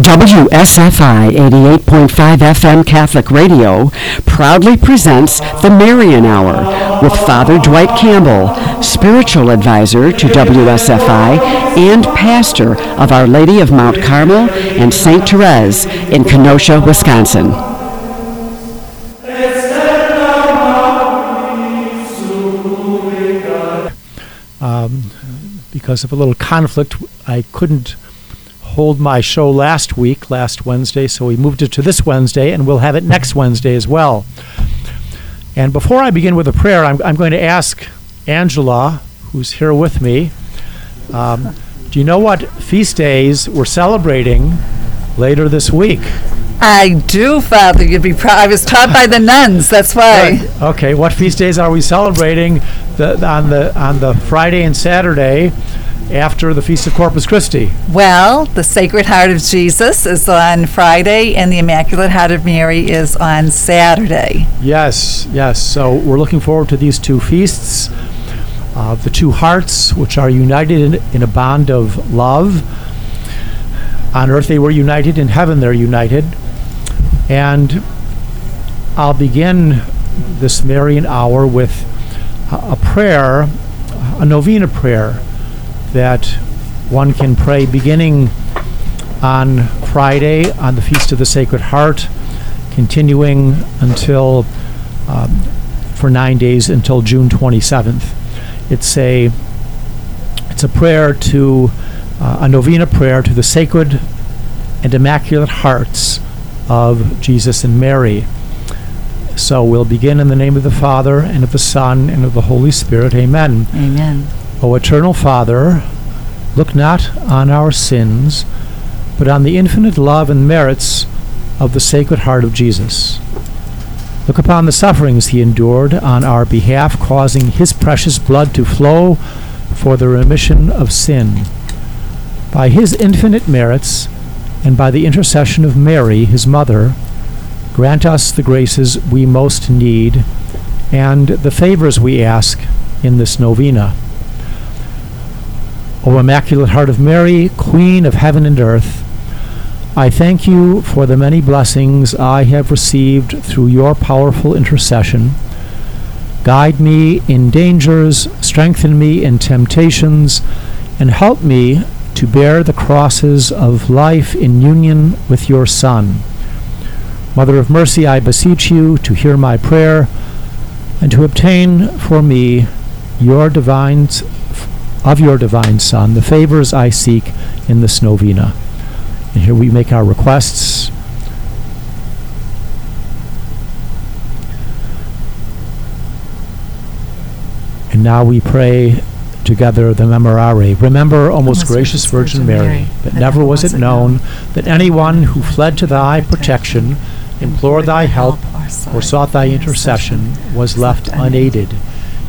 WSFI 88.5 FM Catholic Radio proudly presents the Marian Hour with Father Dwight Campbell, spiritual advisor to WSFI and pastor of Our Lady of Mount Carmel and St. Therese in Kenosha, Wisconsin. Um, because of a little conflict, I couldn't hold my show last week, last Wednesday, so we moved it to this Wednesday, and we'll have it next Wednesday as well. And before I begin with a prayer, I'm, I'm going to ask Angela, who's here with me, um, do you know what feast days we're celebrating later this week? I do, Father. You'd be proud. I was taught by the nuns. That's why. Good. Okay, what feast days are we celebrating the, on the on the Friday and Saturday after the Feast of Corpus Christi? Well, the Sacred Heart of Jesus is on Friday, and the Immaculate Heart of Mary is on Saturday. Yes, yes. So we're looking forward to these two feasts. Uh, the two hearts, which are united in, in a bond of love. On earth they were united, in heaven they're united. And I'll begin this Marian hour with a, a prayer, a novena prayer that one can pray beginning on Friday on the Feast of the Sacred Heart, continuing until um, for nine days until June 27th. It's a it's a prayer to uh, a novena prayer to the Sacred and Immaculate Hearts of Jesus and Mary. So we'll begin in the name of the Father, and of the Son, and of the Holy Spirit. Amen. Amen. O eternal Father, look not on our sins, but on the infinite love and merits of the Sacred Heart of Jesus. Look upon the sufferings he endured on our behalf, causing his precious blood to flow for the remission of sin. By his infinite merits, and by the intercession of Mary, his mother, grant us the graces we most need and the favors we ask in this novena. O Immaculate Heart of Mary, Queen of heaven and earth, I thank you for the many blessings I have received through your powerful intercession. Guide me in dangers, strengthen me in temptations, and help me to bear the crosses of life in union with your Son. Mother of mercy, I beseech you to hear my prayer and to obtain for me your divine of your divine Son the favors I seek in this novena. And here we make our requests. And now we pray together the Memorare. Remember, O most gracious Virgin Mary, that never was it known that anyone who fled to thy protection, implored thy help, or sought thy intercession was left unaided.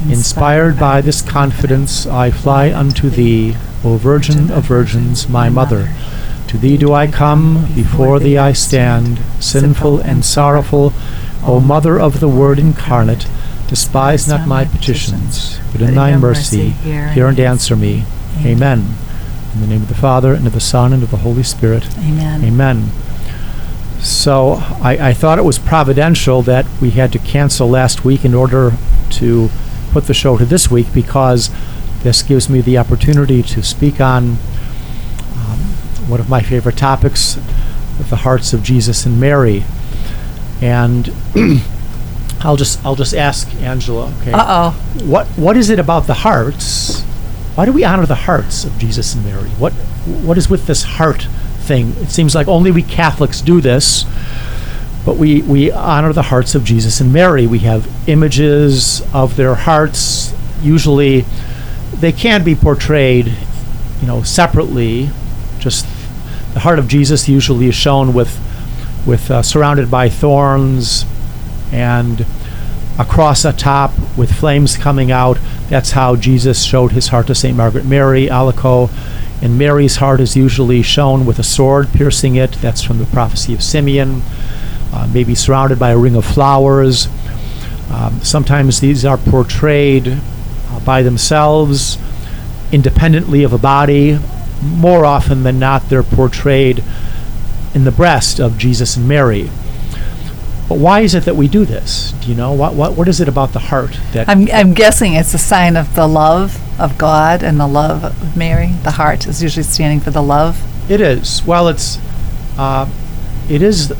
Inspired by this confidence, I fly unto thee, O Virgin of Virgins, my Mother. To thee do I come, before thee I stand, sinful and sorrowful, O Mother of the Word incarnate. Despise not my petitions, but in thy mercy hear and answer me. Amen. In the name of the Father, and of the Son, and of the Holy Spirit. Amen. Amen. So I, I thought it was providential that we had to cancel last week in order to put the show to this week because this gives me the opportunity to speak on um, one of my favorite topics, the hearts of Jesus and Mary. And I'll just I'll just ask Angela. Okay. Uh oh. What what is it about the hearts? Why do we honor the hearts of Jesus and Mary? What what is with this heart thing? It seems like only we Catholics do this, but we we honor the hearts of Jesus and Mary. We have images of their hearts. Usually, they can be portrayed, you know, separately. Just the heart of Jesus usually is shown with with uh, surrounded by thorns and across a atop with flames coming out. That's how Jesus showed his heart to St. Margaret Mary, Alacoque. And Mary's heart is usually shown with a sword piercing it. That's from the prophecy of Simeon. Uh, maybe surrounded by a ring of flowers. Um, sometimes these are portrayed uh, by themselves, independently of a body. More often than not, they're portrayed in the breast of Jesus and Mary. But why is it that we do this? Do you know what what what is it about the heart that I'm, I'm guessing it's a sign of the love of God and the love of Mary. The heart is usually standing for the love. It is. Well, it's uh, it is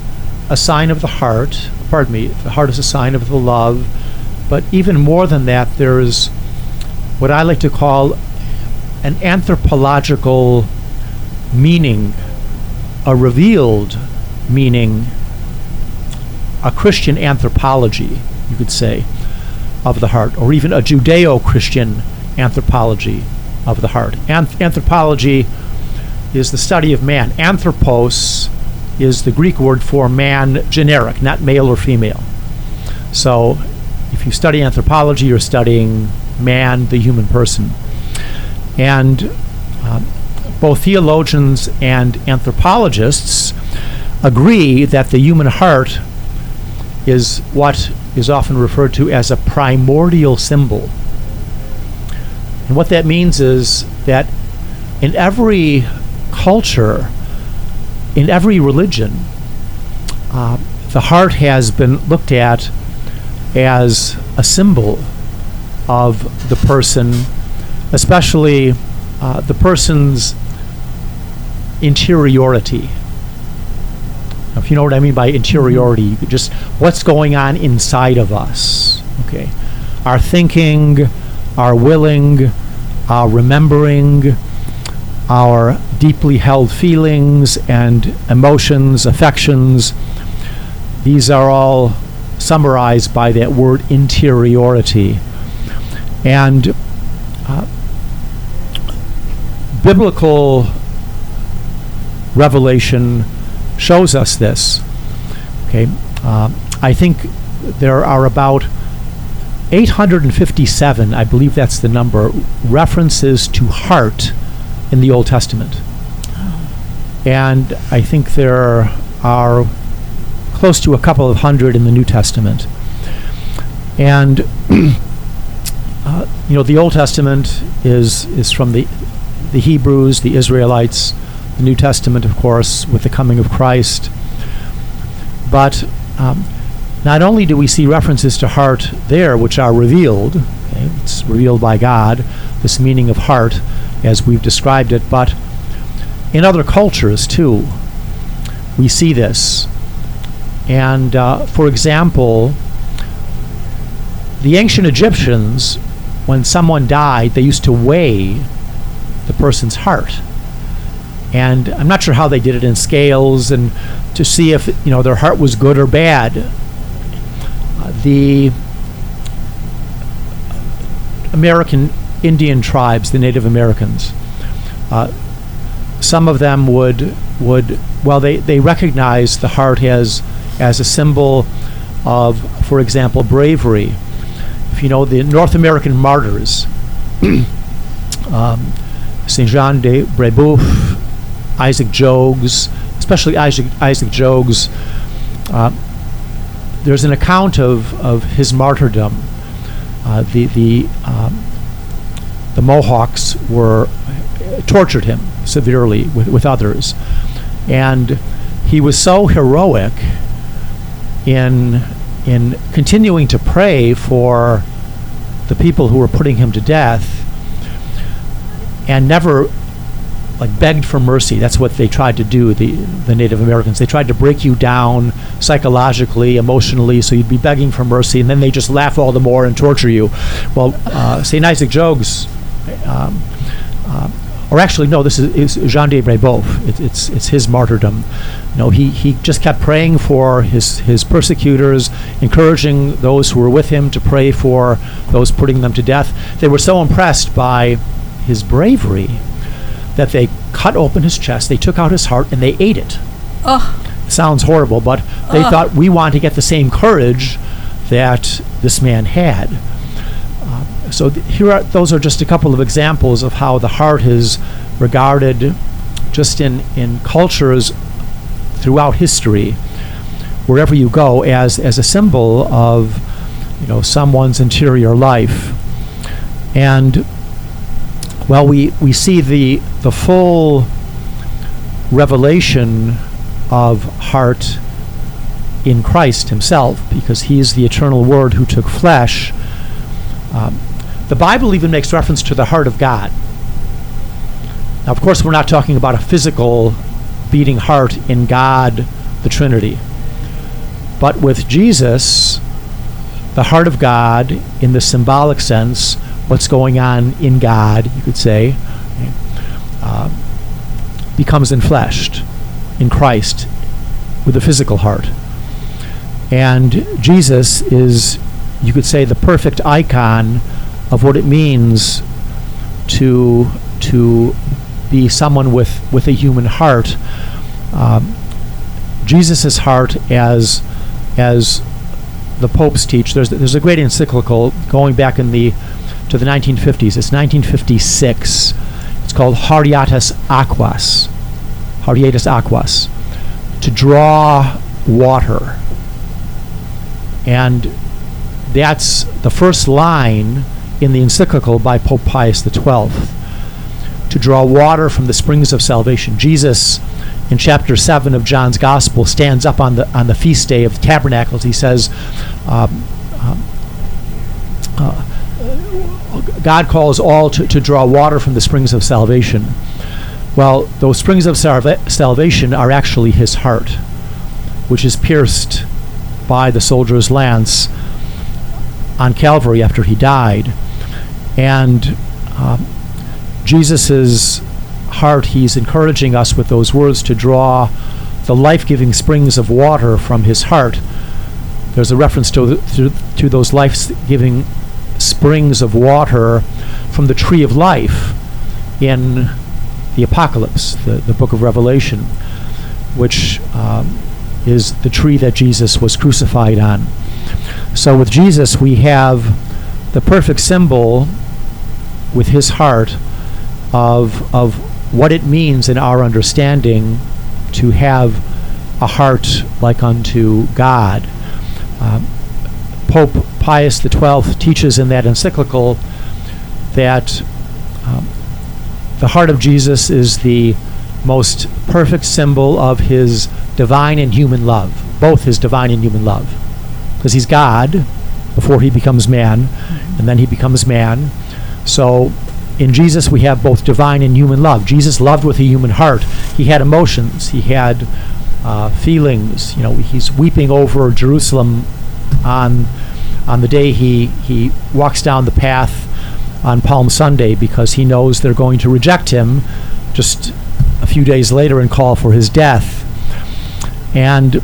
a sign of the heart. Pardon me. The heart is a sign of the love, but even more than that, there is what I like to call an anthropological meaning, a revealed meaning, a Christian anthropology, you could say, of the heart, or even a Judeo-Christian anthropology of the heart. Anth- anthropology is the study of man. Anthropos is the Greek word for man, generic, not male or female. So, if you study anthropology, you're studying man, the human person. And uh, both theologians and anthropologists agree that the human heart is what is often referred to as a primordial symbol. And what that means is that in every culture, in every religion, uh, the heart has been looked at as a symbol of the person, especially uh, the person's interiority. Now, if you know what I mean by interiority, just what's going on inside of us. Okay, our thinking, our willing, our remembering, our deeply held feelings and emotions, affections. These are all summarized by that word interiority. And uh, biblical revelation shows us this. Okay, uh, I think there are about 857, I believe that's the number, references to heart in the Old Testament. And I think there are close to a couple of hundred in the New Testament. And uh, you know, the Old Testament is is from the the Hebrews, the Israelites. The New Testament, of course, with the coming of Christ. But um, not only do we see references to heart there, which are revealed, okay, it's revealed by God, this meaning of heart as we've described it, but in other cultures too, we see this. And uh, for example, the ancient Egyptians, when someone died, they used to weigh the person's heart. And I'm not sure how they did it in scales and to see if you know their heart was good or bad. Uh, the American Indian tribes, the Native Americans, uh, some of them would would well they, they recognize the heart as as a symbol of, for example, bravery. If you know the North American martyrs, um, Saint Jean de Brebeuf, Isaac Jogues, especially Isaac Isaac Jogues. Uh, there's an account of, of his martyrdom. Uh, the the um, the Mohawks were tortured him severely with, with others, and he was so heroic in in continuing to pray for the people who were putting him to death and never like begged for mercy. That's what they tried to do. The the Native Americans they tried to break you down psychologically, emotionally, so you'd be begging for mercy, and then they just laugh all the more and torture you. Well, uh, Saint Isaac Jogues, um, uh, or actually no, this is, is Jean de Brebeuf. It, it's it's his martyrdom. You know, he he just kept praying for his his persecutors, encouraging those who were with him to pray for those putting them to death. They were so impressed by his bravery that they cut open his chest, they took out his heart, and they ate it. Oh, Sounds horrible, but they Ugh. thought we want to get the same courage that this man had. Uh, so th- here are those are just a couple of examples of how the heart is regarded just in, in cultures throughout history wherever you go as, as a symbol of you know someone's interior life and well we, we see the the full revelation of heart in Christ Himself, because He is the eternal Word who took flesh. Um, the Bible even makes reference to the heart of God. Now, of course, we're not talking about a physical beating heart in God, the Trinity. But with Jesus, the heart of God, in the symbolic sense, what's going on in God, you could say, uh, becomes enfleshed in Christ with a physical heart. And Jesus is, you could say, the perfect icon of what it means to to be someone with, with a human heart. Um, Jesus' heart, as as the popes teach, there's there's a great encyclical going back in the to the 1950s. It's 1956. It's called Haurietis Aquas. Haurietis Aquas. To draw water. And that's the first line in the encyclical by Pope Pius XII. To draw water from the springs of salvation. Jesus, in chapter 7 of John's Gospel, stands up on the, on the feast day of the tabernacles. He says, um, um, uh, God calls all to, to draw water from the springs of salvation. Well, those springs of salva- salvation are actually his heart, which is pierced by the soldier's lance on Calvary after he died. And um, Jesus' heart, he's encouraging us with those words to draw the life giving springs of water from his heart. There's a reference to, to, to those life giving springs of water from the tree of life in the Apocalypse, the, the book of Revelation, which um, is the tree that Jesus was crucified on. So with Jesus, we have the perfect symbol with his heart of, of what it means in our understanding to have a heart like unto God. Um, Pope Pius XII teaches in that encyclical that um, the heart of Jesus is the most perfect symbol of his divine and human love, both his divine and human love. Because he's God before he becomes man, and then he becomes man. So in Jesus, we have both divine and human love. Jesus loved with a human heart. He had emotions. He had uh, feelings. You know, he's weeping over Jerusalem on on the day he he walks down the path on Palm Sunday because he knows they're going to reject him just a few days later and call for his death. And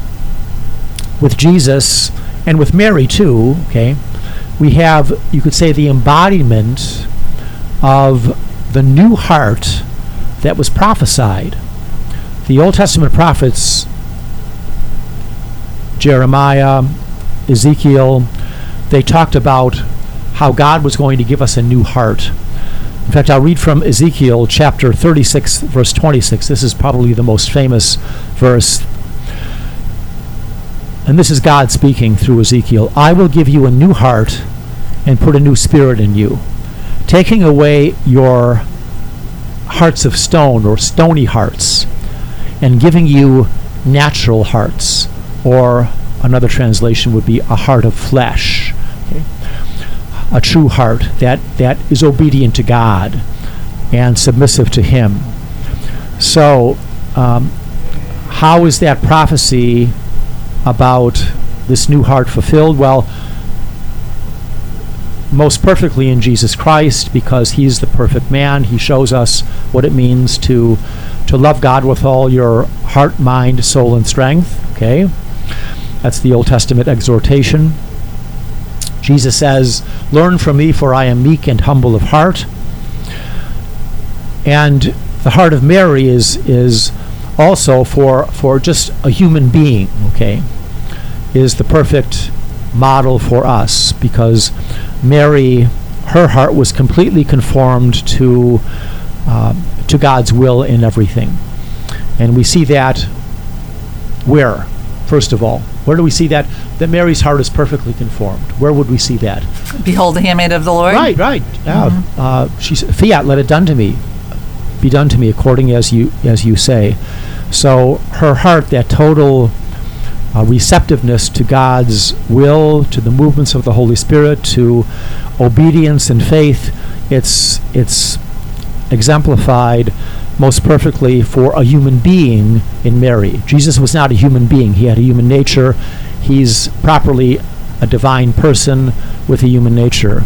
with Jesus and with Mary too, okay, we have you could say the embodiment of the new heart that was prophesied. The Old Testament prophets Jeremiah, Ezekiel, they talked about how God was going to give us a new heart. In fact, I'll read from Ezekiel chapter 36, verse 26. This is probably the most famous verse. And this is God speaking through Ezekiel I will give you a new heart and put a new spirit in you, taking away your hearts of stone or stony hearts, and giving you natural hearts, or another translation would be a heart of flesh. Okay? A true heart that, that is obedient to God and submissive to Him. So, um, how is that prophecy about this new heart fulfilled? Well, most perfectly in Jesus Christ because he's the perfect man. He shows us what it means to to love God with all your heart, mind, soul and strength, okay? That's the Old Testament exhortation. Jesus says, "Learn from me for I am meek and humble of heart." And the heart of Mary is is also for for just a human being, okay? Is the perfect model for us because Mary, her heart was completely conformed to uh, to God's will in everything, and we see that where, first of all, where do we see that that Mary's heart is perfectly conformed? Where would we see that? Behold the handmaid of the Lord. Right, right. Yeah. Uh, she's fiat. Let it done to me, be done to me according as you as you say. So her heart, that total uh, receptiveness to God's will, to the movements of the Holy Spirit, to obedience and faith, it's it's exemplified most perfectly for a human being in Mary. Jesus was not a human being; he had a human nature. He's properly a divine person with a human nature.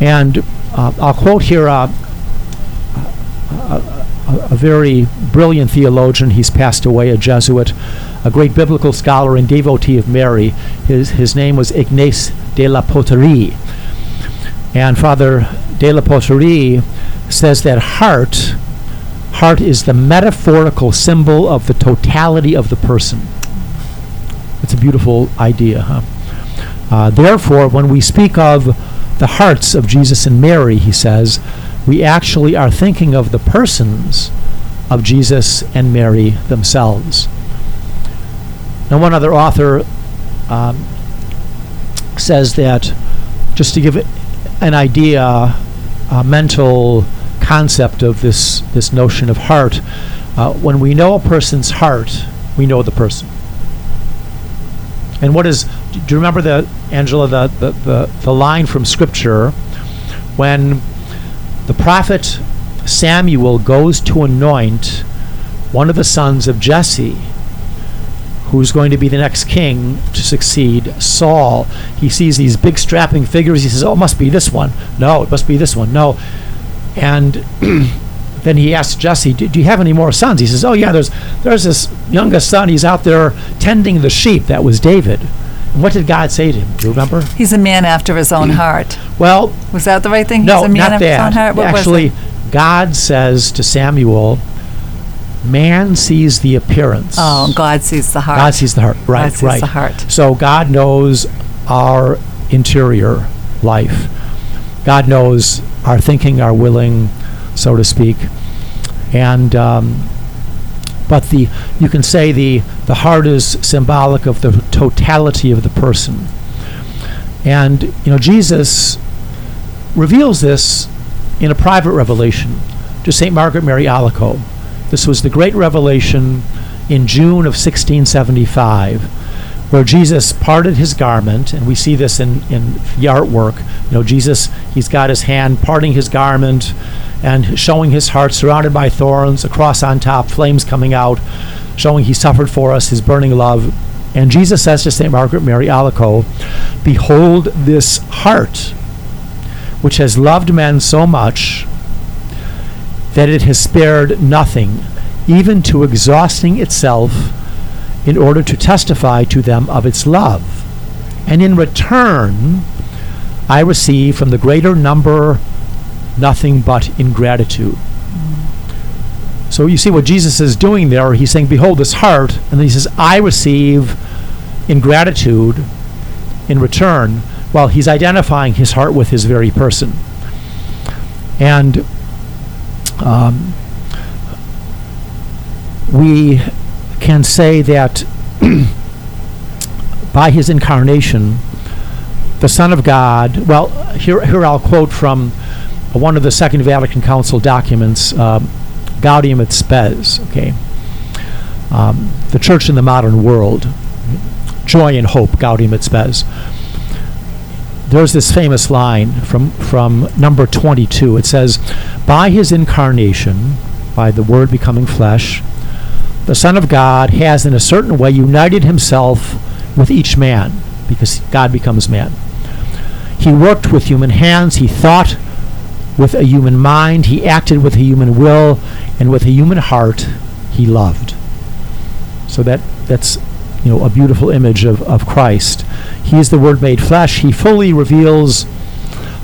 And uh, I'll quote here uh, a, a, a, very brilliant theologian. He's passed away, a Jesuit, a great biblical scholar and devotee of Mary. His, his name was Ignace de la Potterie. And Father de la Potterie says that heart, heart is the metaphorical symbol of the totality of the person. It's a beautiful idea, huh? Uh, therefore, when we speak of the hearts of Jesus and Mary, he says, we actually are thinking of the persons of Jesus and Mary themselves. Now, one other author um, says that, just to give an idea, a mental concept of this, this notion of heart, uh, when we know a person's heart, we know the person. And what is, do you remember the, Angela, the, the, the, the line from Scripture when the prophet Samuel goes to anoint one of the sons of Jesse, who's going to be the next king to succeed Saul. He sees these big strapping figures. He says, Oh, it must be this one. No, it must be this one. No. And then he asks Jesse, do, do, you have any more sons? He says, Oh, yeah, there's, there's this youngest son. He's out there tending the sheep. That was David. And what did God say to him? Do you remember? He's a man after his own heart. Well, was that the right thing? No, He's a man not after that. his own heart? What Actually? God says to Samuel, Man sees the appearance. Oh, God sees the heart. God sees the heart. Right, God sees right. the heart. So God knows our interior life. God knows our thinking, our willing, so to speak. And um, but the you can say the the heart is symbolic of the totality of the person. And you know Jesus reveals this in a private revelation to St. Margaret Mary Alacoque. This was the great revelation in June of 1675 where Jesus parted his garment, and we see this in, in the artwork. You know, Jesus, he's got his hand parting his garment and showing his heart surrounded by thorns, a cross on top, flames coming out, showing he suffered for us, his burning love. And Jesus says to St. Margaret Mary Alacoque, Behold this heart, which has loved men so much that it has spared nothing, even to exhausting itself in order to testify to them of its love. And in return, I receive from the greater number nothing but ingratitude. So you see what Jesus is doing there. He's saying, Behold this heart. And then he says, I receive ingratitude in return. Well, he's identifying his heart with his very person. And um, we can say that by his incarnation, the Son of God, well, here, here I'll quote from one of the Second Vatican Council documents, um, Gaudium et Spes, okay? Um, the Church in the Modern World, Joy and Hope, Gaudium et Spes. There's this famous line from, from number 22. It says, By his incarnation, by the Word becoming flesh, the Son of God has, in a certain way, united himself with each man, because God becomes man. He worked with human hands, he thought with a human mind, he acted with a human will, and with a human heart, he loved. So that that's you know a beautiful image of, of Christ. He is the Word made flesh. He fully reveals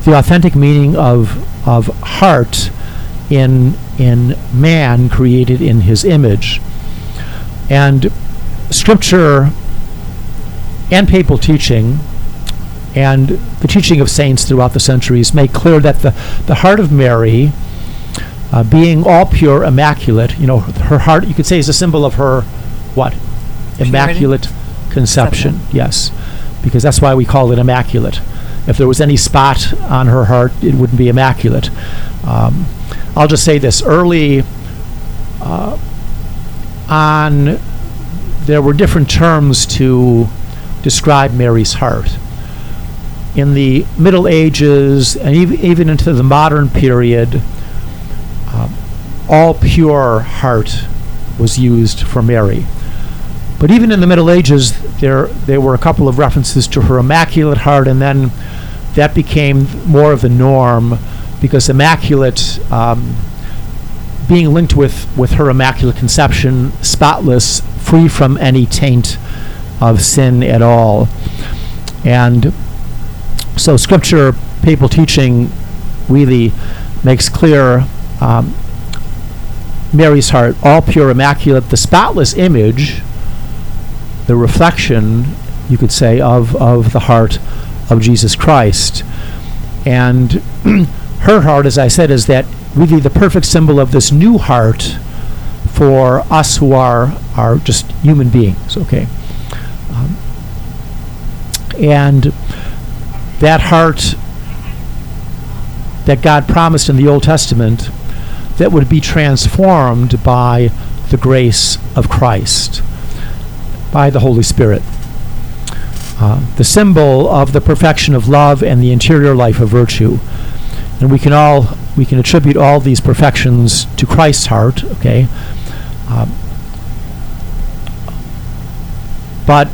the authentic meaning of of heart in in man created in his image. And scripture and papal teaching and the teaching of saints throughout the centuries make clear that the, the heart of Mary, uh, being all pure, immaculate, you know, her heart, you could say, is a symbol of her what? Immaculate conception, yes. Because that's why we call it immaculate. If there was any spot on her heart, it wouldn't be immaculate. Um, I'll just say this early uh, on there were different terms to describe Mary's heart. In the Middle Ages and ev- even into the modern period, uh, all pure heart was used for Mary. But even in the Middle Ages, there there were a couple of references to her immaculate heart, and then that became more of the norm because immaculate, um, being linked with with her immaculate conception, spotless, free from any taint of sin at all, and so Scripture, papal teaching, really makes clear. Um, Mary's heart, all pure, immaculate, the spotless image the reflection, you could say, of, of the heart of Jesus Christ. And her heart, as I said, is that really the perfect symbol of this new heart for us who are, are just human beings, okay? Um, and that heart that God promised in the Old Testament that would be transformed by the grace of Christ by the Holy Spirit. Uh, the symbol of the perfection of love and the interior life of virtue. And we can all we can attribute all these perfections to Christ's heart, okay? Um, but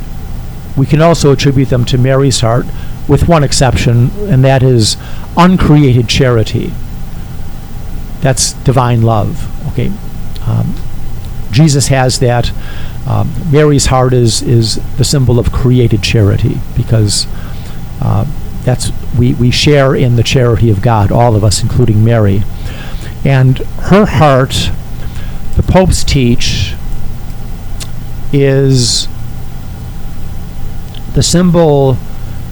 we can also attribute them to Mary's heart, with one exception, and that is uncreated charity. That's divine love, okay? Um, Jesus has that. Um, Mary's heart is is the symbol of created charity because uh, that's we we share in the charity of God, all of us, including Mary, and her heart. The popes teach is the symbol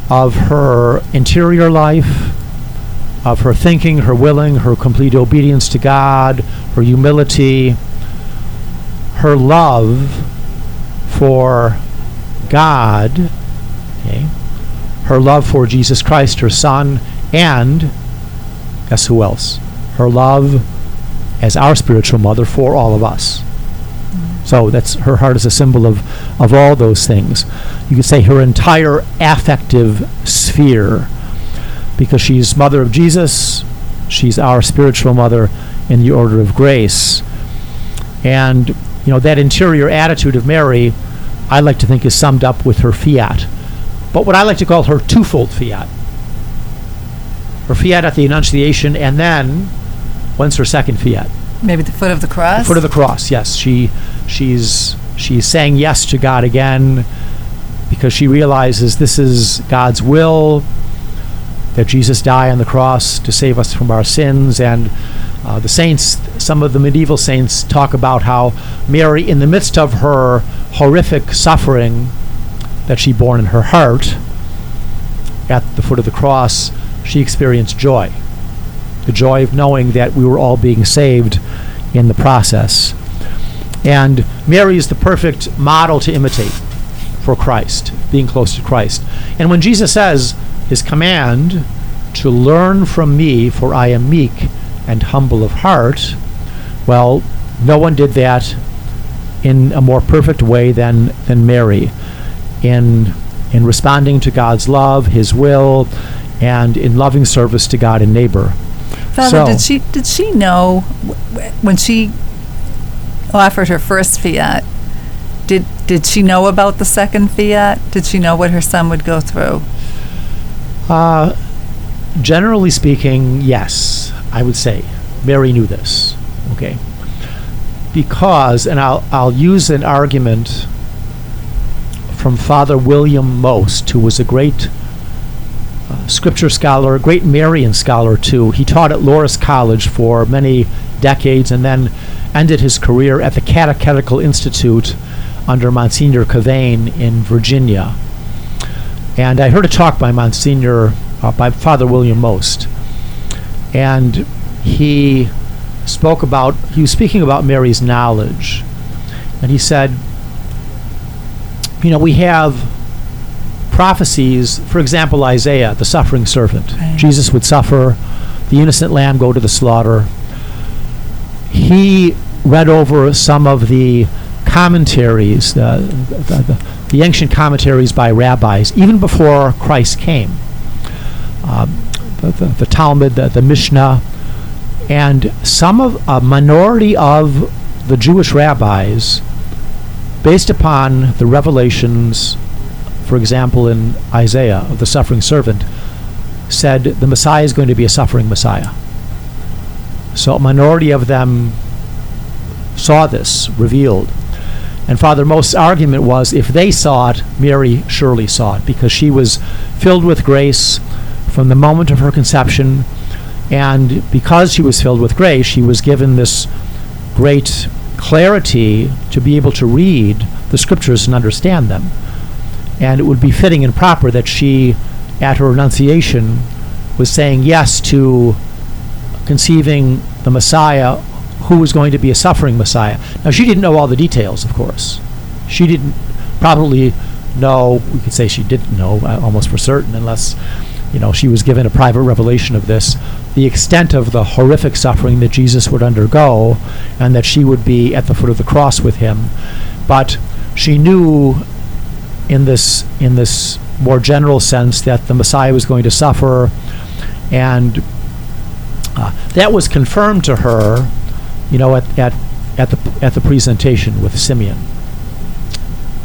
of her interior life, of her thinking, her willing, her complete obedience to God, her humility, her love for God, okay, her love for Jesus Christ, her Son, and guess who else? Her love as our spiritual mother for all of us. So that's her heart is a symbol of, of all those things. You could say her entire affective sphere, because she's mother of Jesus, she's our spiritual mother in the order of grace. And you know, that interior attitude of Mary, I like to think is summed up with her fiat. But what I like to call her twofold fiat. Her fiat at the Annunciation, and then, when's her second fiat? Maybe the foot of the cross? The foot of the cross, yes. She, she's, she's saying yes to God again because she realizes this is God's will, that Jesus die on the cross to save us from our sins, and uh, the saints, some of the medieval saints, talk about how Mary, in the midst of her horrific suffering that she bore in her heart, at the foot of the cross, she experienced joy. The joy of knowing that we were all being saved in the process. And Mary is the perfect model to imitate for Christ, being close to Christ. And when Jesus says his command to learn from me, for I am meek and humble of heart, well, no one did that in a more perfect way than, than Mary in, in responding to God's love, His will, and in loving service to God and neighbor. Father, So- did she did she know when she offered her first fiat? Did did she know about the second fiat? Did she know what her son would go through? Uh, generally speaking, yes, I would say Mary knew this. Okay, because, and I'll I'll use an argument from Father William Most, who was a great uh, scripture scholar, a great Marian scholar too. He taught at Loras College for many decades, and then ended his career at the Catechetical Institute under Monsignor Kevane in Virginia. And I heard a talk by Monsignor, uh, by Father William Most. And he spoke about, he was speaking about Mary's knowledge. And he said, you know, we have prophecies, for example, Isaiah, the suffering servant. Right. Jesus would suffer, the innocent lamb go to the slaughter. He read over some of the commentaries, the, the, the, the ancient commentaries by rabbis, even before Christ came. Um, the, the, Talmud, the Mishnah, and some of a minority of the Jewish rabbis, based upon the revelations, for example, in Isaiah of the suffering servant, said the Messiah is going to be a suffering Messiah. So a minority of them saw this revealed. And Father Most's argument was if they saw it, Mary surely saw it because she was filled with grace from the moment of her conception. And because she was filled with grace, she was given this great clarity to be able to read the scriptures and understand them. And it would be fitting and proper that she, at her Annunciation, was saying yes to conceiving the Messiah who was going to be a suffering Messiah. Now, she didn't know all the details, of course. She didn't probably know, we could say she didn't know uh, almost for certain, unless, you know, she was given a private revelation of this, the extent of the horrific suffering that Jesus would undergo and that she would be at the foot of the cross with him. But she knew in this, in this more general sense that the Messiah was going to suffer and uh, that was confirmed to her you know, at, at, at, the, at the presentation with Simeon,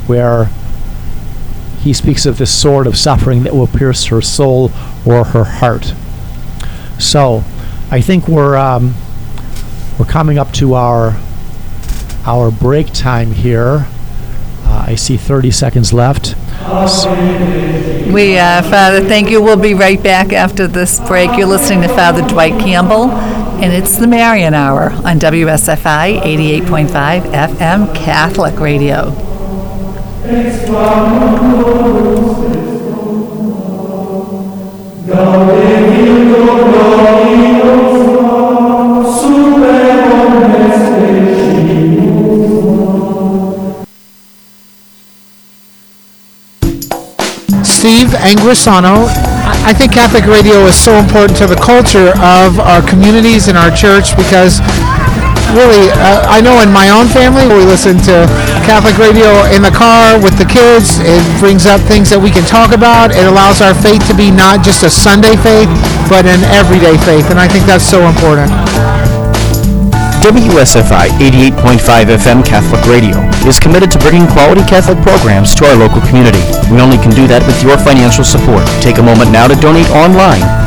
where he speaks of this sword of suffering that will pierce her soul or her heart. So, I think we're um, we're coming up to our our break time here. Uh, I see 30 seconds left. We, uh, Father, thank you. We'll be right back after this break. You're listening to Father Dwight Campbell and it's the Marian Hour on WSFI 88.5 FM Catholic Radio. Steve Angrisano I think Catholic radio is so important to the culture of our communities and our church because really, uh, I know in my own family, we listen to Catholic radio in the car with the kids. It brings up things that we can talk about. It allows our faith to be not just a Sunday faith, but an everyday faith. And I think that's so important. WSFI 88.5 FM Catholic Radio is committed to bringing quality Catholic programs to our local community. We only can do that with your financial support. Take a moment now to donate online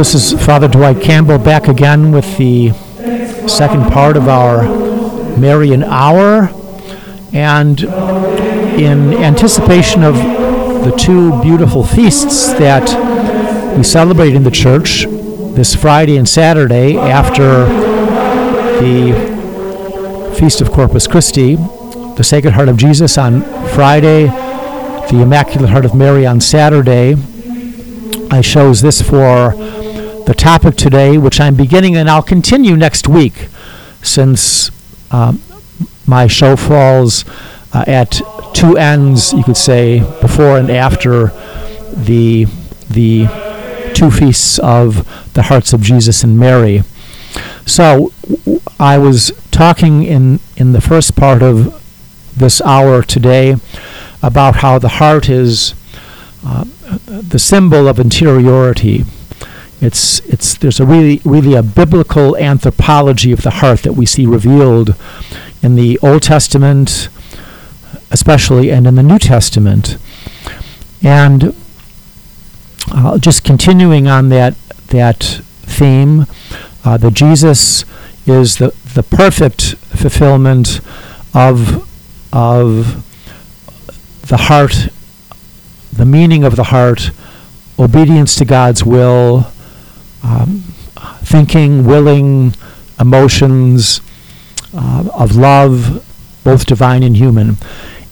This is Father Dwight Campbell back again with the second part of our Marian Hour. And in anticipation of the two beautiful feasts that we celebrate in the church this Friday and Saturday after the Feast of Corpus Christi, the Sacred Heart of Jesus on Friday, the Immaculate Heart of Mary on Saturday. I chose this for the topic today, which I'm beginning and I'll continue next week since um, my show falls uh, at two ends, you could say, before and after the, the two feasts of the hearts of Jesus and Mary. So I was talking in, in the first part of this hour today about how the heart is uh, the symbol of interiority. It's, it's, there's a really, really a biblical anthropology of the heart that we see revealed in the Old Testament, especially, and in the New Testament. And uh, just continuing on that that theme, uh, Jesus is the, the perfect fulfillment of of the heart, the meaning of the heart, obedience to God's will, um, thinking, willing, emotions uh, of love, both divine and human.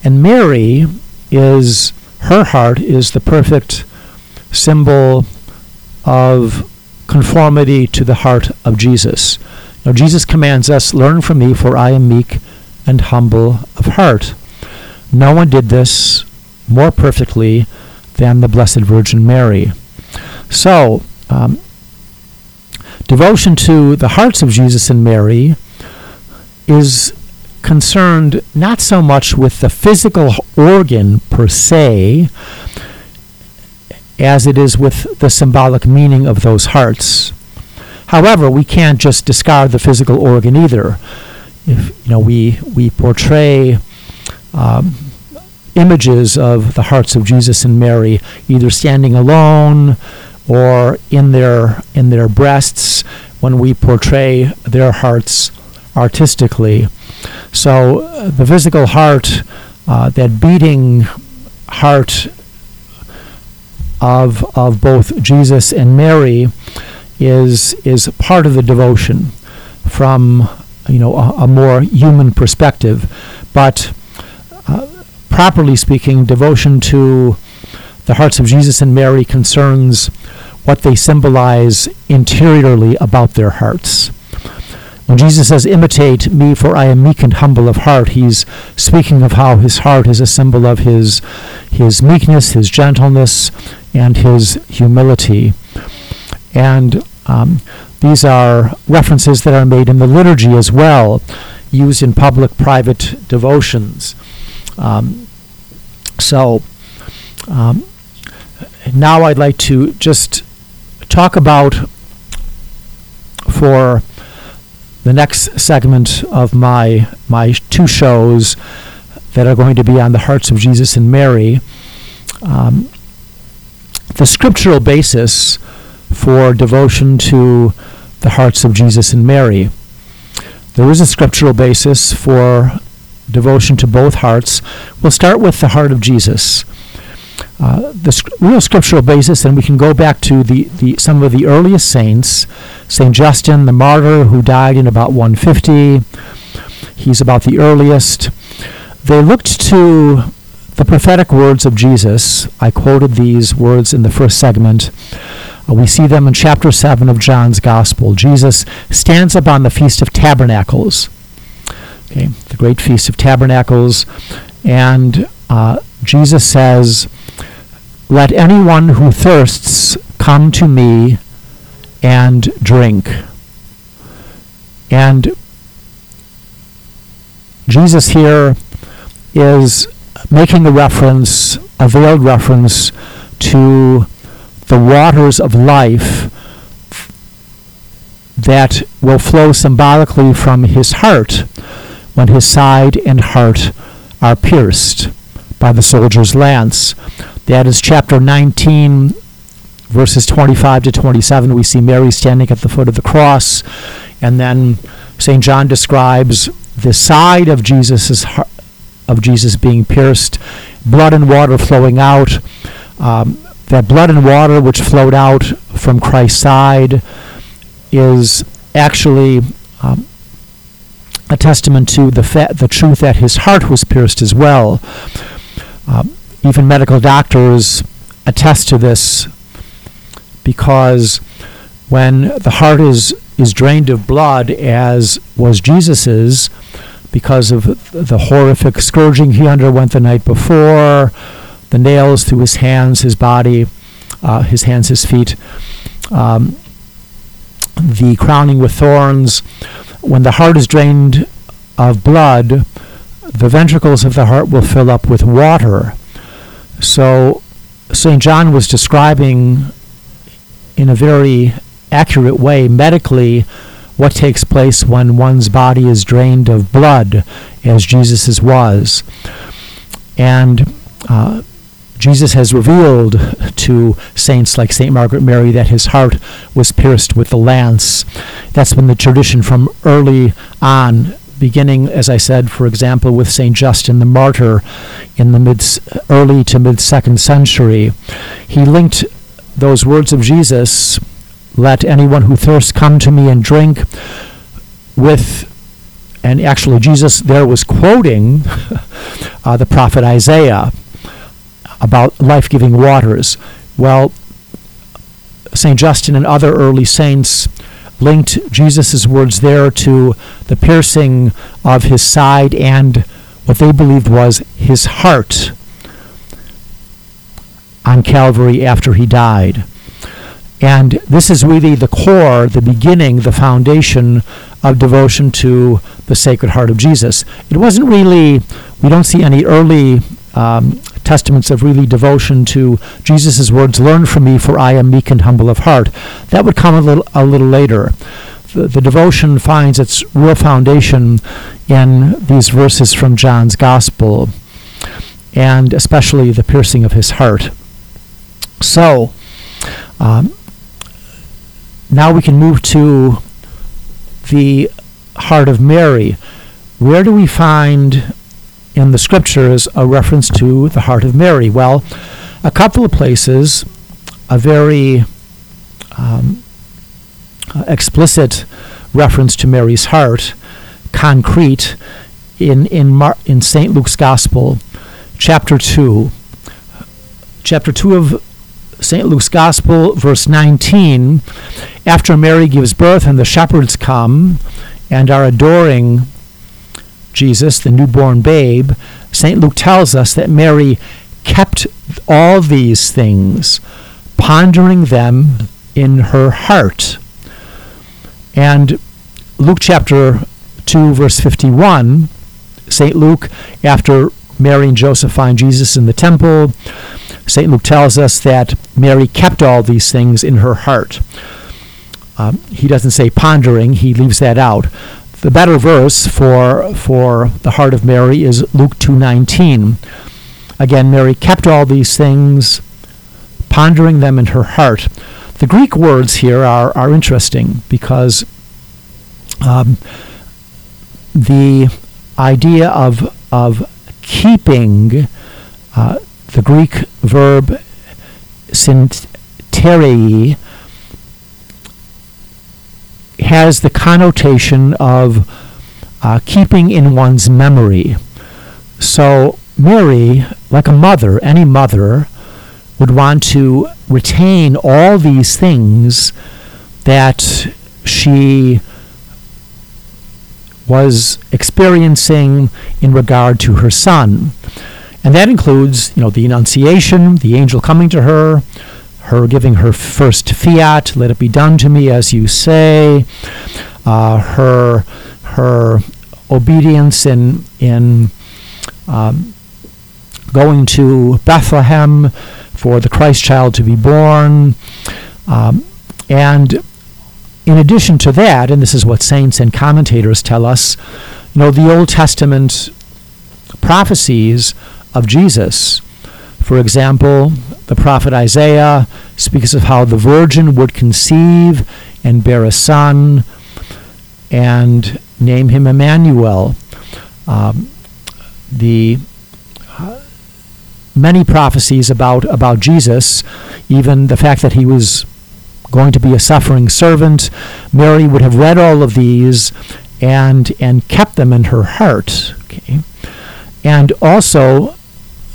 And Mary is, her heart is the perfect symbol of conformity to the heart of Jesus. Now, Jesus commands us, Learn from me, for I am meek and humble of heart. No one did this more perfectly than the Blessed Virgin Mary. So, um, devotion to the hearts of Jesus and Mary is concerned not so much with the physical organ per se as it is with the symbolic meaning of those hearts. However, we can't just discard the physical organ either. If you know, we we portray um, images of the hearts of Jesus and Mary, either standing alone or in their in their breasts when we portray their hearts artistically. So uh, the physical heart, uh, that beating heart of of both Jesus and Mary, is is part of the devotion from you know a, a more human perspective, but uh, properly speaking, devotion to the hearts of Jesus and Mary concerns what they symbolize interiorly about their hearts. When Jesus says, Imitate me, for I am meek and humble of heart, he's speaking of how his heart is a symbol of his, his meekness, his gentleness, and his humility. And um, these are references that are made in the liturgy as well, used in public private devotions. Um, so um, now I'd like to just talk about for the next segment of my my two shows that are going to be on the hearts of Jesus and Mary. Um, the scriptural basis for devotion to the hearts of Jesus and Mary. There is a scriptural basis for devotion to both hearts. We'll start with the heart of Jesus. Uh, the real scriptural basis, and we can go back to the, the some of the earliest saints, Saint Justin, the martyr, who died in about 150. He's about the earliest. They looked to the prophetic words of Jesus. I quoted these words in the first segment. Uh, we see them in chapter 7 of John's Gospel. Jesus stands up on the Feast of Tabernacles, okay, the great Feast of Tabernacles, and uh, Jesus says, Let anyone who thirsts come to me and drink. And Jesus here is making a reference, a veiled reference, to the waters of life that will flow symbolically from his heart when his side and heart are pierced by the soldier's lance. That is chapter 19, verses 25 to 27. We see Mary standing at the foot of the cross, and then St. John describes the side of Jesus's of Jesus being pierced, blood and water flowing out. Um, that blood and water which flowed out from Christ's side is actually um, a testament to the fa- the truth that his heart was pierced as well. Um, even medical doctors attest to this because when the heart is is drained of blood, as was Jesus's, because of the horrific scourging he underwent the night before, the nails through his hands, his body, uh, his hands, his feet, um, the crowning with thorns. When the heart is drained of blood, the ventricles of the heart will fill up with water. So St. John was describing in a very accurate way medically what takes place when one's body is drained of blood, as Jesus's was. And uh, Jesus has revealed to saints like St. Margaret Mary that his heart was pierced with the lance. That's been the tradition from early on, beginning, as I said, for example, with St. Justin the Martyr in the mid, early to mid second century. He linked those words of Jesus, let anyone who thirsts come to me and drink, with and actually Jesus there was quoting uh, the prophet Isaiah about life giving waters. Well, St. Justin and other early saints linked Jesus' words there to the piercing of his side and what they believed was his heart on Calvary after he died. And this is really the core, the beginning, the foundation of devotion to the Sacred Heart of Jesus. It wasn't really, we don't see any early um, testaments of really devotion to Jesus' words, learn from me, for I am meek and humble of heart. That would come a little, a little later. The, the devotion finds its real foundation in these verses from John's Gospel, and especially the piercing of his heart. So, um, now we can move to the heart of Mary. Where do we find in the scriptures a reference to the heart of Mary? Well, a couple of places, a very um, explicit reference to Mary's heart, concrete, in in Mar- in Saint Luke's Gospel, chapter two. Chapter two of St. Luke's Gospel, verse 19, after Mary gives birth and the shepherds come and are adoring Jesus, the newborn babe, St. Luke tells us that Mary kept all these things, pondering them in her heart. And Luke chapter 2, verse 51, St. Luke, after Mary and Joseph find Jesus in the temple, St. Luke tells us that Mary kept all these things in her heart. Um, he doesn't say pondering, he leaves that out. The better verse for, for the heart of Mary is Luke 2.19. Again, Mary kept all these things, pondering them in her heart. The Greek words here are, are interesting because um, the idea of, of keeping uh, the Greek verb synterei has the connotation of uh, keeping in one's memory. So Mary, like a mother, any mother, would want to retain all these things that she was experiencing in regard to her son. And that includes, you know, the Annunciation, the angel coming to her, her giving her first fiat, let it be done to me as you say, uh, her her obedience in in um, going to Bethlehem for the Christ child to be born, um, and in addition to that, and this is what saints and commentators tell us, you know, the Old Testament prophecies of Jesus. For example, the prophet Isaiah speaks of how the virgin would conceive and bear a son and name him Emmanuel. Um, the uh, many prophecies about, about Jesus, even the fact that he was going to be a suffering servant, Mary would have read all of these and and kept them in her heart. Okay. And also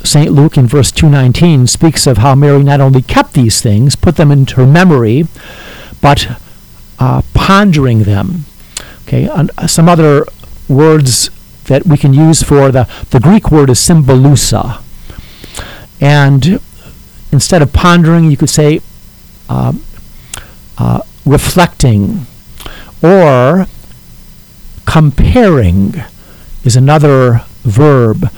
St. Luke in verse 219 speaks of how Mary not only kept these things, put them into her memory, but uh, pondering them. Okay, and uh, some other words that we can use for the, the Greek word is symballousa. And instead of pondering, you could say uh, uh, reflecting or comparing is another verb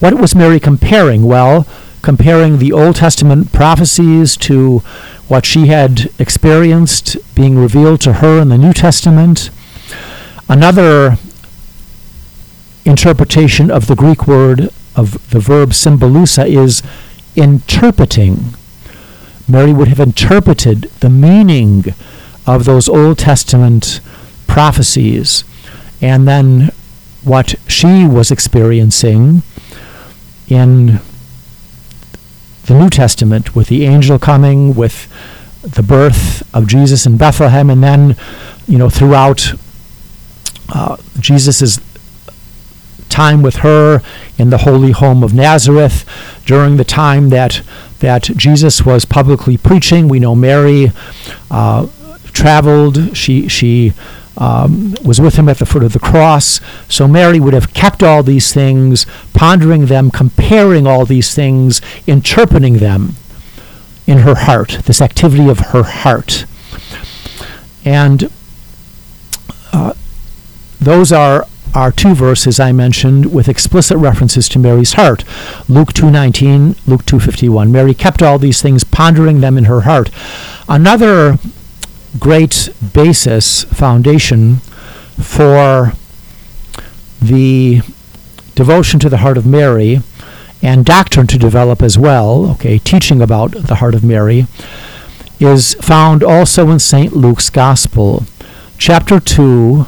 what was Mary comparing? Well, comparing the Old Testament prophecies to what she had experienced being revealed to her in the New Testament. Another interpretation of the Greek word of the verb symballousa is interpreting. Mary would have interpreted the meaning of those Old Testament prophecies and then what she was experiencing in the New Testament with the angel coming, with the birth of Jesus in Bethlehem, and then, you know, throughout uh, Jesus' time with her in the holy home of Nazareth, during the time that that Jesus was publicly preaching. We know Mary uh, traveled. She she um, was with him at the foot of the cross. So Mary would have kept all these things, pondering them, comparing all these things, interpreting them in her heart, this activity of her heart. And uh, those are our two verses I mentioned with explicit references to Mary's heart. Luke 2:19, Luke 2:51. Mary kept all these things pondering them in her heart. Another great basis, foundation for the devotion to the heart of Mary and doctrine to develop as well, okay, teaching about the heart of Mary, is found also in St. Luke's Gospel, chapter 2,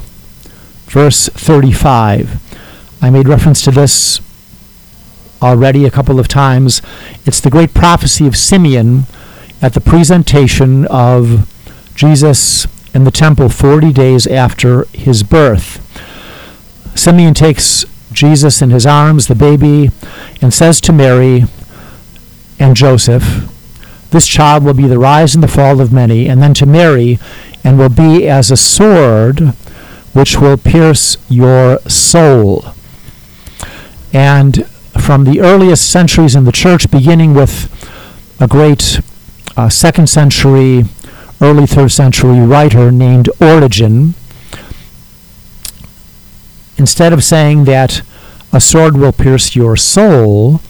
verse 35. I made reference to this already a couple of times. It's the great prophecy of Simeon at the presentation of Jesus in the temple 40 days after his birth. Simeon takes Jesus in his arms, the baby, and says to Mary and Joseph, This child will be the rise and the fall of many, and then to Mary, and will be as a sword which will pierce your soul. And from the earliest centuries in the church, beginning with a great uh, second century early third century writer named Origen, instead of saying that a sword will pierce your soul,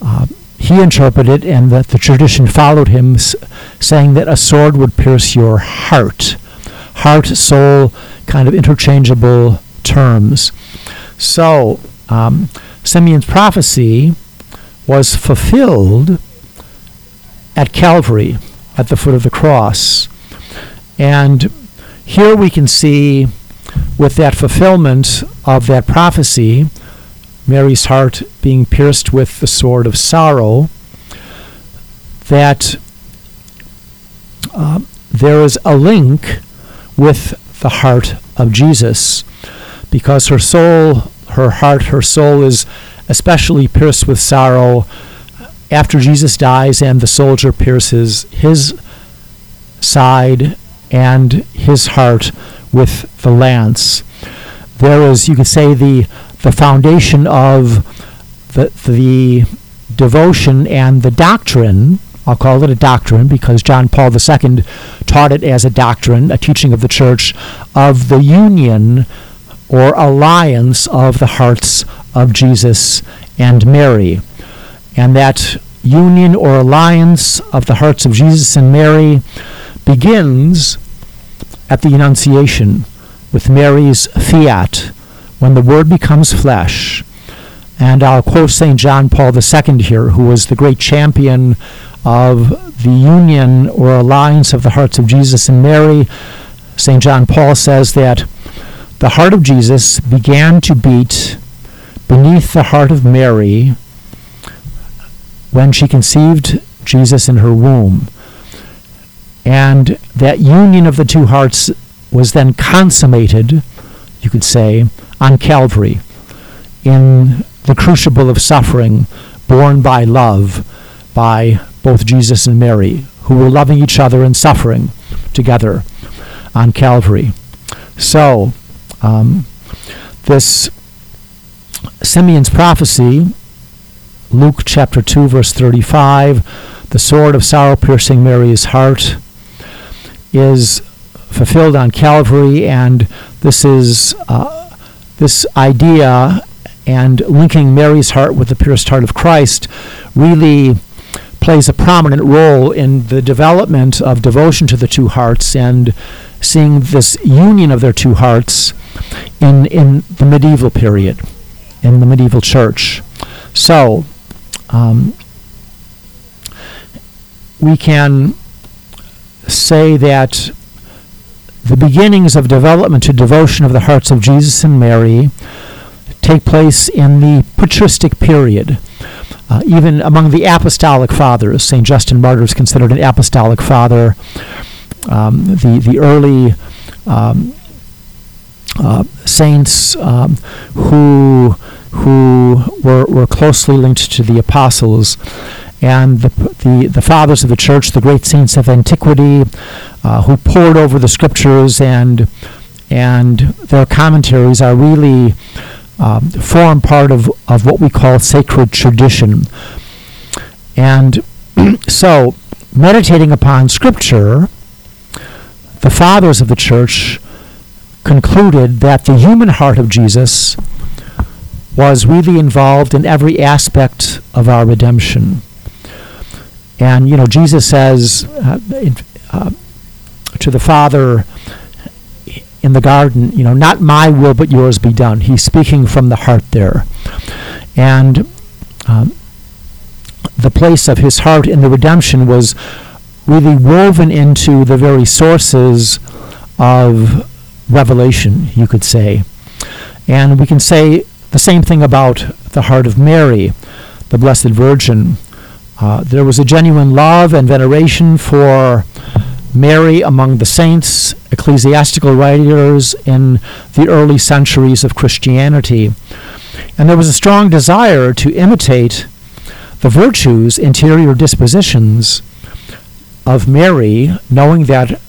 uh, he interpreted and that the tradition followed him, s- saying that a sword would pierce your heart. Heart, soul, kind of interchangeable terms. So, um, Simeon's prophecy was fulfilled at Calvary at the foot of the cross. And here we can see, with that fulfillment of that prophecy, Mary's heart being pierced with the sword of sorrow, that uh, there is a link with the heart of Jesus, because her soul, her heart, her soul is especially pierced with sorrow after Jesus dies and the soldier pierces his side and his heart with the lance. There is, you could say, the the foundation of the the devotion and the doctrine. I'll call it a doctrine because John Paul II taught it as a doctrine, a teaching of the church, of the union or alliance of the hearts of Jesus and Mary. And that union or alliance of the hearts of Jesus and Mary begins at the Annunciation with Mary's fiat when the Word becomes flesh. And I'll quote St. John Paul II here, who was the great champion of the union or alliance of the hearts of Jesus and Mary. St. John Paul says that the heart of Jesus began to beat beneath the heart of Mary when she conceived Jesus in her womb. And that union of the two hearts was then consummated, you could say, on Calvary in the crucible of suffering borne by love by both Jesus and Mary, who were loving each other and suffering together on Calvary. So, um, this Simeon's prophecy, Luke chapter 2, verse 35, the sword of sorrow piercing Mary's heart, is fulfilled on Calvary, and this is uh, this idea and linking Mary's heart with the pierced heart of Christ really plays a prominent role in the development of devotion to the two hearts and seeing this union of their two hearts in in the medieval period, in the medieval church. So, um, we can say that the beginnings of development to devotion of the hearts of Jesus and Mary take place in the patristic period. Uh, even among the apostolic fathers, St. Justin Martyr is considered an apostolic father. Um, the, the early um, uh, saints um, who, who were, were closely linked to the apostles and the, the, the fathers of the church, the great saints of antiquity, uh, who pored over the scriptures and and their commentaries are really um, form part of, of what we call sacred tradition. And so, meditating upon scripture, the fathers of the church concluded that the human heart of Jesus was really involved in every aspect of our redemption. And, you know, Jesus says uh, in, uh, to the Father in the garden, you know, not my will but yours be done. He's speaking from the heart there. And um, the place of his heart in the redemption was really woven into the very sources of revelation, you could say. And we can say the same thing about the heart of Mary, the Blessed Virgin. Uh, there was a genuine love and veneration for Mary among the saints, ecclesiastical writers in the early centuries of Christianity. And there was a strong desire to imitate the virtues, interior dispositions of Mary, knowing that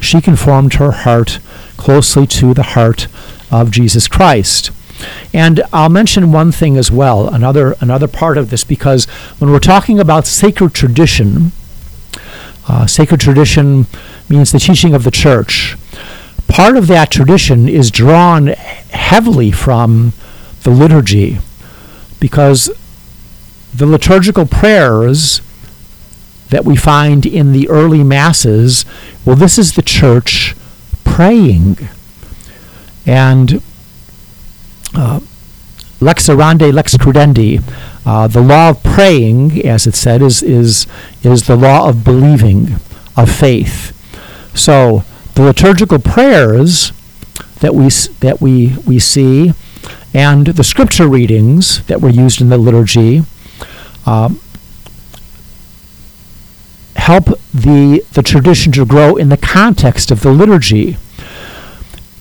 she conformed her heart closely to the heart of Jesus Christ. And I'll mention one thing as well, another another part of this, because when we're talking about sacred tradition, uh, sacred tradition means the teaching of the church. Part of that tradition is drawn heavily from the liturgy, because the liturgical prayers that we find in the early masses, well, this is the church praying. And uh, lex orandi, lex credendi, uh, the law of praying, as it said, is, is, is the law of believing, of faith. So the liturgical prayers that we, that we, we see and the scripture readings that were used in the liturgy uh, help the, the tradition to grow in the context of the liturgy.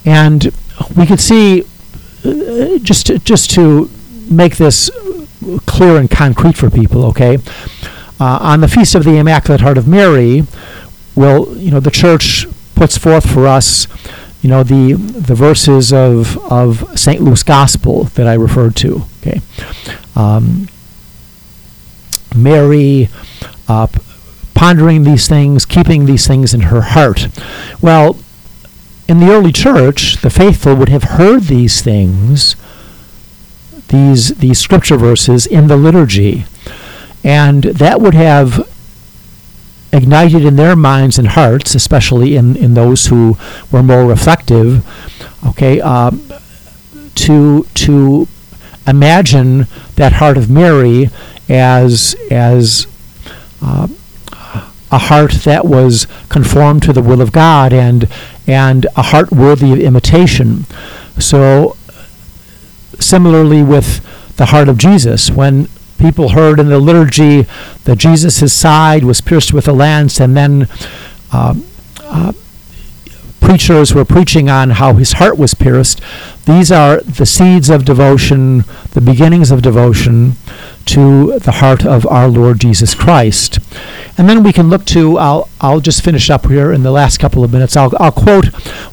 And we could see, uh, just, to, just to make this clear and concrete for people, okay? Uh, on the Feast of the Immaculate Heart of Mary, well, you know, the church puts forth for us, you know, the the verses of of St. Luke's Gospel that I referred to. Okay, um, Mary uh, pondering these things, keeping these things in her heart. Well, in the early church, the faithful would have heard these things, these these scripture verses in the liturgy, and that would have ignited in their minds and hearts, especially in, in those who were more reflective, okay, uh, to to imagine that heart of Mary as as uh, a heart that was conformed to the will of God and and a heart worthy of imitation. So similarly with the heart of Jesus, when people heard in the liturgy that Jesus' side was pierced with a lance, and then uh, uh, preachers were preaching on how his heart was pierced. These are the seeds of devotion, the beginnings of devotion to the heart of our Lord Jesus Christ. And then we can look to, I'll, I'll just finish up here in the last couple of minutes. I'll, I'll quote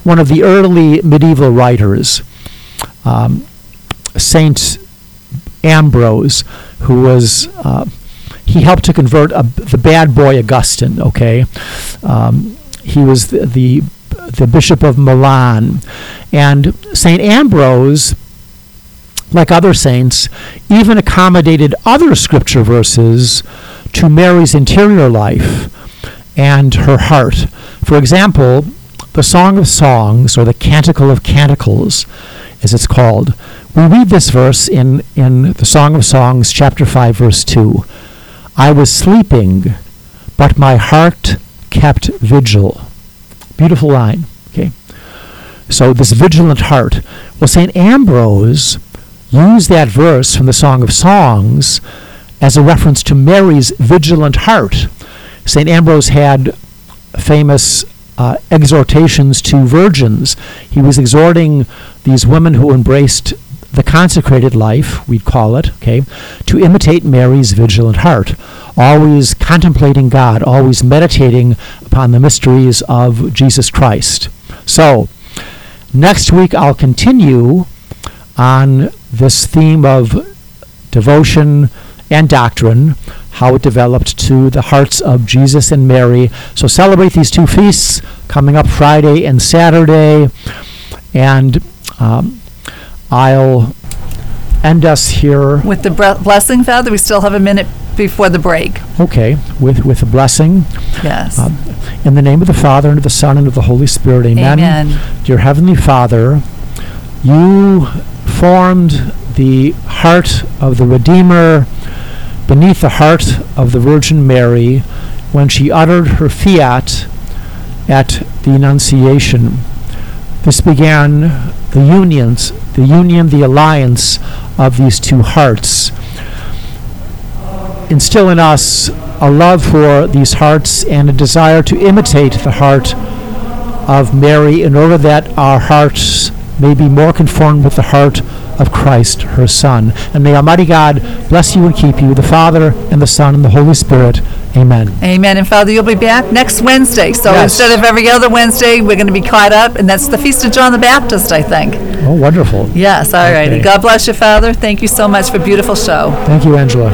one of the early medieval writers, um, Saint Ambrose, who was uh, he helped to convert a, the bad boy Augustine. Okay, um, he was the, the, the bishop of Milan, and Saint Ambrose like other saints, even accommodated other scripture verses to Mary's interior life and her heart. For example, the Song of Songs, or the Canticle of Canticles, as it's called, we read this verse in, in the Song of Songs, chapter 5, verse 2. I was sleeping, but my heart kept vigil. Beautiful line. Okay. So this vigilant heart. Well, St. Ambrose used that verse from the Song of Songs as a reference to Mary's vigilant heart. St. Ambrose had famous uh, exhortations to virgins. He was exhorting these women who embraced the consecrated life, we'd call it, okay, to imitate Mary's vigilant heart, always contemplating God, always meditating upon the mysteries of Jesus Christ. So, next week I'll continue on this theme of devotion and doctrine, how it developed to the hearts of Jesus and Mary. So celebrate these two feasts coming up Friday and Saturday. And um, I'll end us here. With the bre- blessing, Father, we still have a minute before the break. Okay, with, with a blessing. Yes. Um, in the name of the Father, and of the Son, and of the Holy Spirit, amen. Amen. Dear Heavenly Father, you formed the heart of the Redeemer beneath the heart of the Virgin Mary when she uttered her fiat at the Annunciation. This began the unions, the union, the alliance of these two hearts. Instill in us a love for these hearts and a desire to imitate the heart of Mary in order that our hearts may be more conformed with the heart of Christ, her Son. And may Almighty God bless you and keep you, the Father, and the Son, and the Holy Spirit. Amen. Amen. And Father, you'll be back next Wednesday. So Yes. instead of every other Wednesday, we're going to be caught up, and that's the Feast of John the Baptist, I think. Oh, wonderful. Yes, all righty. Okay. God bless you, Father. Thank you so much for a beautiful show. Thank you, Angela.